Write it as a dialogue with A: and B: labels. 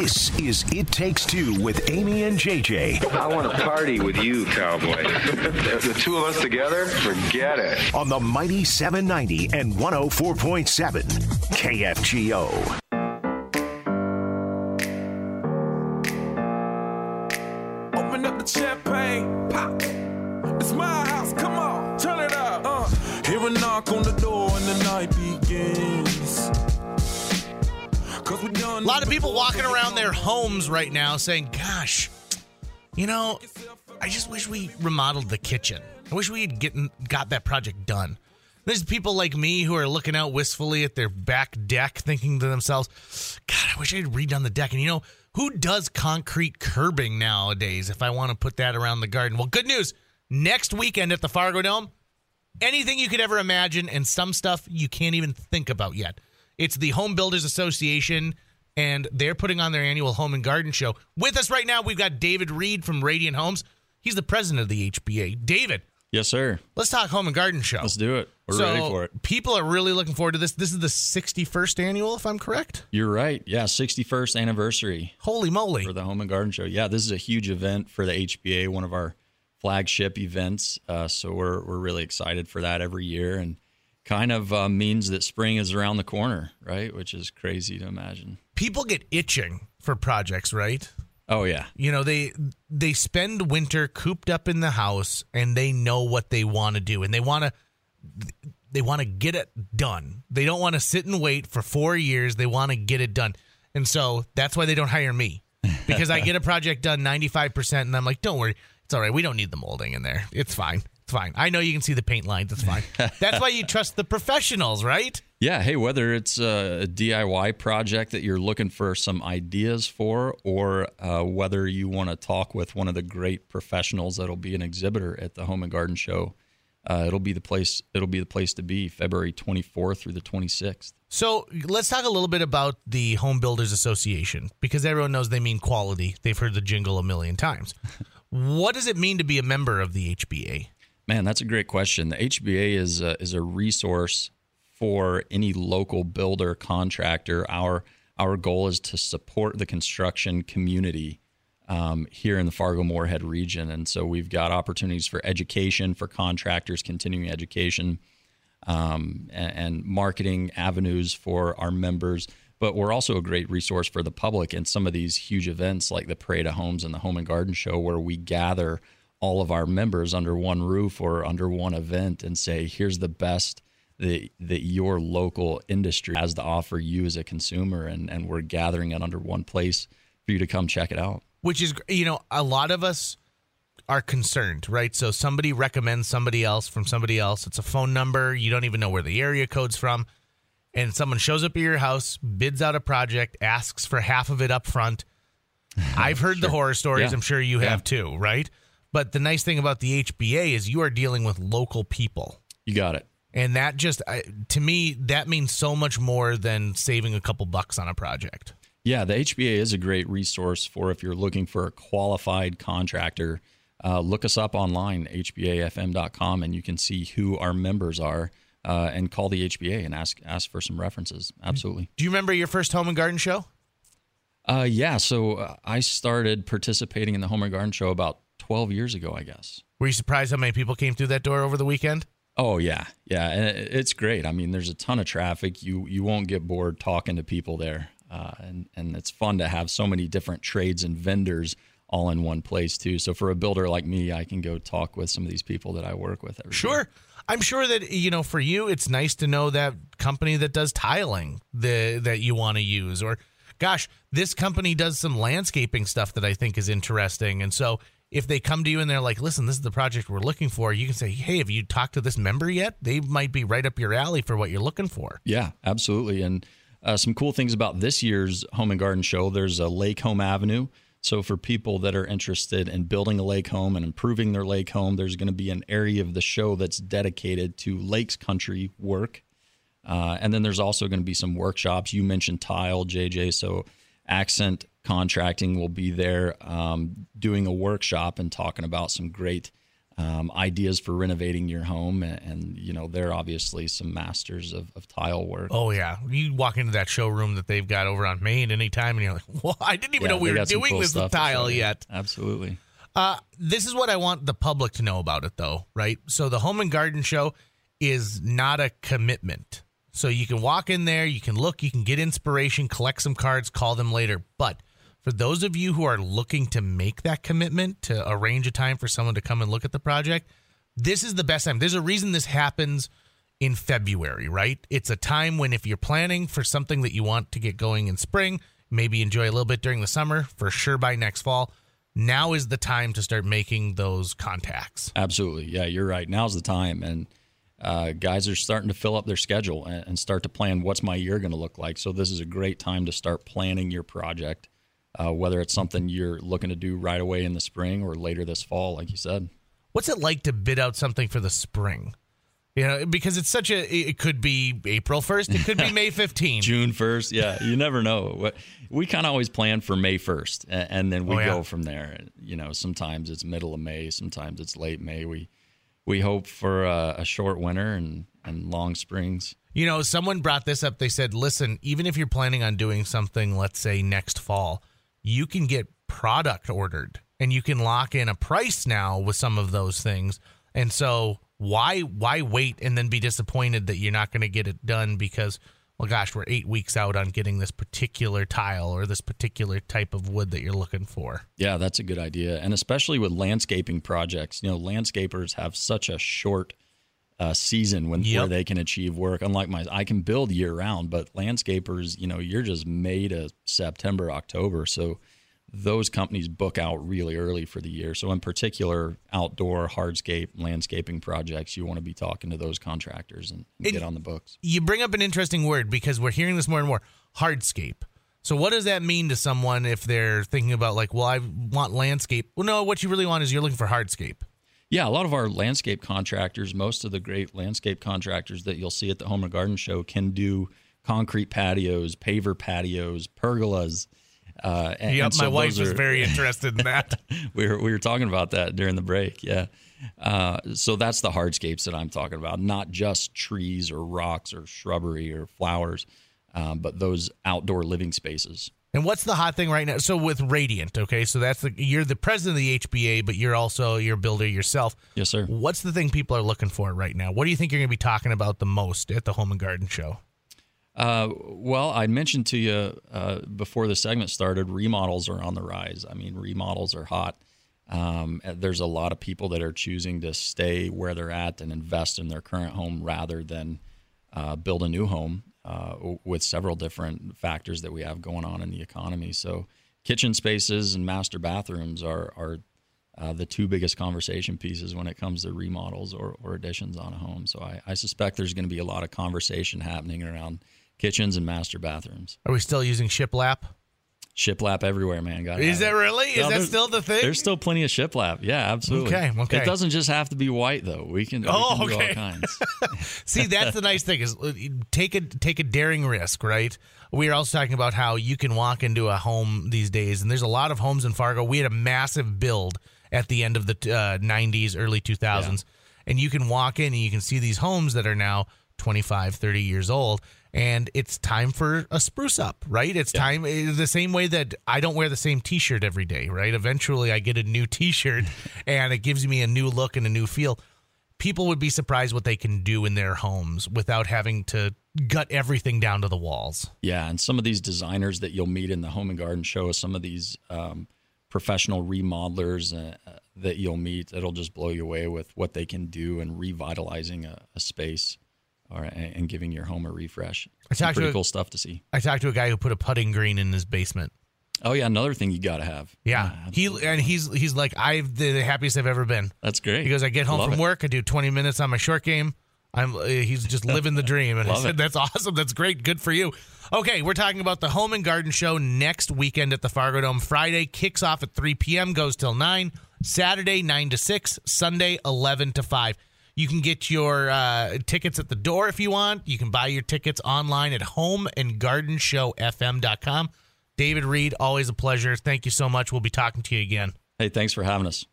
A: This is It Takes Two with Amy and JJ
B: I want to party with you, cowboy. the two of us together, forget it.
A: on the Mighty 790 and 104.7 KFGO.
C: Open up the champagne, pop. It's my house, come on, turn it up. Uh. Hear a knock on the door and the night begins.
D: A lot of people walking around their homes right now saying, gosh, you know, I just wish we remodeled the kitchen. I wish we had getting, got that project done. There's people like me who are looking out wistfully at their back deck thinking to themselves, God, I wish I had redone the deck. And you know, who does concrete curbing nowadays if I want to put that around the garden? Well, good news. Next weekend at the Fargo Dome, anything you could ever imagine and some stuff you can't even think about yet. It's the Home Builders Association, and they're putting on their annual Home and Garden Show. With us right now, we've got David Reed from Radiant Homes. He's the president of the HBA. David,
E: Yes, sir.
D: let's talk Home and Garden Show.
E: Let's do it. We're
D: so,
E: ready for it.
D: People are really looking forward to this. This is the 61st annual, if I'm correct.
E: You're right. Yeah, 61st anniversary
D: Holy moly.
E: for the Home and Garden Show. Yeah, this is a huge event for the HBA, one of our flagship events. Uh, so we're we're really excited for that every year, and kind of uh, means that spring is around the corner, right? Which is crazy to imagine.
D: People get itching for projects, right?
E: Oh yeah,
D: you know they they spend winter cooped up in the house and they know what they want to do and they want to they want to get it done. They don't want to sit and wait for four years. They want to get it done. And so that's why they don't hire me because i get a project done 95% and i'm like don't worry. It's all right. We don't need the molding in there. It's fine fine i know you can see the paint lines it's fine that's why you trust the professionals right
E: yeah. Hey, whether it's a DIY project that you're looking for some ideas for, or uh, whether you want to talk with one of the great professionals that'll be an exhibitor at the Home and Garden Show, uh, it'll be the place. It'll be the place to be. February 24th through the 26th.
D: So let's talk a little bit about the Home Builders Association because everyone knows they mean quality. They've heard the jingle a million times. what does it mean to be a member of the HBA?
E: Man, that's a great question. The HBA is a, is a resource for any local builder contractor. Our our goal is to support the construction community um, here in the Fargo Moorhead region, and so we've got opportunities for education for contractors, continuing education, um, and, and marketing avenues for our members. But we're also a great resource for the public in some of these huge events like the Parade of Homes and the Home and Garden Show, where we gather all of our members under one roof or under one event and say, here's the best that, that your local industry has to offer you as a consumer. And, and we're gathering it under one place for you to come check it out.
D: Which is, you know, a lot of us are concerned, right? So somebody recommends somebody else from somebody else. It's a phone number. You don't even know where the area code's from. And someone shows up at your house, bids out a project, asks for half of it up front. I've heard the horror stories.
E: Yeah.
D: I'm sure you
E: Yeah.
D: have too, right? But the nice thing about the HBA is you are dealing with local people.
E: You got it.
D: And that just, I, to me, that means so much more than saving a couple bucks on a project.
E: Yeah, the HBA is a great resource for if you're looking for a qualified contractor. Uh, look us up online, hbafm.com, and you can see who our members are uh, and call the HBA and ask ask for some references. Absolutely.
D: Do you remember your first home and garden show?
E: Uh, yeah, so uh, I started participating in the Home and Garden Show about 12 years ago, I guess.
D: Were you surprised how many people came through that door over the weekend?
E: Oh yeah, yeah, and it's great. I mean, there's a ton of traffic. You you won't get bored talking to people there, uh, and and it's fun to have so many different trades and vendors all in one place too. So for a builder like me, I can go talk with some of these people that I work with. Every day.
D: Sure. I'm sure that you know for you it's nice to know that company that does tiling the that you want to use or gosh, this company does some landscaping stuff that I think is interesting. And so if they come to you and they're like, "Listen, this is the project we're looking for." You can say, "Hey, have you talked to this member yet? They might be right up your alley for what you're looking for."
E: Yeah, absolutely. And uh, some cool things about this year's Home and Garden Show there's a Lake Home Avenue. So, for people that are interested in building a lake home and improving their lake home, there's going to be an area of the show that's dedicated to lakes country work. Uh, and then there's also going to be some workshops. You mentioned tile, JJ. So, Accent Contracting will be there um, doing a workshop and talking about some great um, ideas for renovating your home, and, and, you know they're obviously some masters of, of tile work.
D: Oh yeah, you walk into that showroom that they've got over on Main anytime, and you're like, "Well, I didn't even
E: Yeah,
D: know we were doing
E: cool
D: this with tile
E: you.
D: yet."
E: Absolutely.
D: Uh, this is what I want the public to know about it, though, right? So the Home and Garden Show is not a commitment. So you can walk in there, you can look, you can get inspiration, collect some cards, call them later. But for those of you who are looking to make that commitment to arrange a time for someone to come and look at the project, this is the best time. There's a reason this happens in February, right? It's a time when if you're planning for something that you want to get going in spring, maybe enjoy a little bit during the summer, for sure by next fall, now is the time to start making those contacts.
E: Absolutely. Yeah, you're right. Now's the time. And uh, guys are starting to fill up their schedule and, and start to plan what's my year going to look like. So, this is a great time to start planning your project, uh, whether it's something you're looking to do right away in the spring or later this fall, like you said.
D: What's it like to bid out something for the spring? You know, because it's such a, it could be April 1st, it could be May 15th.
E: June 1st. Yeah, you never know. We kind of always plan for May 1st, and then we
D: Oh, yeah.
E: go from there. You know, sometimes it's middle of May, sometimes it's late May. We we hope for a, a short winter and, and long springs.
D: You know, someone brought this up. They said, listen, even if you're planning on doing something, let's say next fall, you can get product ordered and you can lock in a price now with some of those things. And so why why wait and then be disappointed that you're not going to get it done because well gosh, we're 8 weeks out on getting this particular tile or this particular type of wood that you're looking for.
E: Yeah, that's a good idea. And especially with landscaping projects, you know, landscapers have such a short uh, season when
D: Yep.
E: where they can achieve work. Unlike my, I can build year round, but landscapers, you know, you're just May to September, October. So those companies book out really early for the year. So in particular, outdoor hardscape landscaping projects, you want to be talking to those contractors and, and
D: And-
E: get on the books.
D: you bring up an interesting word because we're hearing this more and more hardscape. So what does that mean to someone if they're thinking about like, well, I want landscape? Well, no, what you really want is you're looking for hardscape.
E: Yeah, a lot of our landscape contractors, most of the great landscape contractors that you'll see at the Home and Garden Show can do concrete patios, paver patios, pergolas. Uh, and,
D: Yep,
E: and so
D: my wife is very interested in that.
E: we were we were talking about that during the break. Yeah. Uh, so that's the hardscapes that I'm talking about, not just trees or rocks or shrubbery or flowers, um, but those outdoor living spaces.
D: And what's the hot thing right now? So with Radiant, okay, so that's the you're the president of the HBA, but you're also you're builder yourself.
E: Yes, sir.
D: What's the thing people are looking for right now? What do you think you're going to be talking about the most at the Home and Garden Show?
E: Uh, well, I mentioned to you uh, before the segment started, remodels are on the rise. I mean, remodels are hot. Um, there's a lot of people that are choosing to stay where they're at and invest in their current home rather than uh, build a new home uh, with several different factors that we have going on in the economy. So, kitchen spaces and master bathrooms are, are uh, the two biggest conversation pieces when it comes to remodels or, or additions on a home. So, I, I suspect there's going to be a lot of conversation happening around kitchens and master bathrooms.
D: Are we still using shiplap?
E: Shiplap everywhere, man. Gotta
D: Is that
E: it.
D: really? Is that still the thing?
E: There's still plenty of shiplap. Yeah, absolutely.
D: Okay, okay.
E: It doesn't just have to be white though. We can, we
D: Oh,
E: can do
D: okay.
E: all kinds.
D: See, that's the nice thing is uh, take a take a daring risk, right? We are also talking about how you can walk into a home these days, and there's a lot of homes in Fargo. We had a massive build at the end of the uh, 90s, early 2000s, and you can walk in and you can see these homes that are now 25, 30 years old, and it's time for a spruce up, right? It's time the same way that I don't wear the same T-shirt every day, right? Eventually, I get a new T-shirt, and it gives me a new look and a new feel people would be surprised what they can do in their homes without having to gut everything down to the walls.
E: Yeah, and some of these designers that you'll meet in the home and garden show, some of these um, professional remodelers uh, uh, that you'll meet, it'll just blow you away with what they can do in revitalizing a, a space or and giving your home a refresh.
D: I
E: Some
D: talked to
E: pretty
D: a-
E: cool stuff to see.
D: I talked to a guy who put a putting green in his basement.
E: Oh yeah, another thing you got to have.
D: Yeah, he and he's he's like I've the happiest I've ever been.
E: that's great.
D: He goes, I get home
E: Love
D: from
E: it.
D: work, I do 20 minutes on my short game. I'm uh, he's just living the dream, and I said
E: it.
D: that's awesome. That's great. Good for you. Okay, we're talking about the Home and Garden Show next weekend at the Fargo Dome. Friday kicks off at 3 p.m. goes till nine. Saturday 9 to 6. Sunday 11 to 5. You can get your uh, tickets at the door if you want. You can buy your tickets online at homeandgardenshowfm.com. David Reed, always a pleasure. Thank you so much. We'll be talking to you again.
E: Hey, thanks for having us.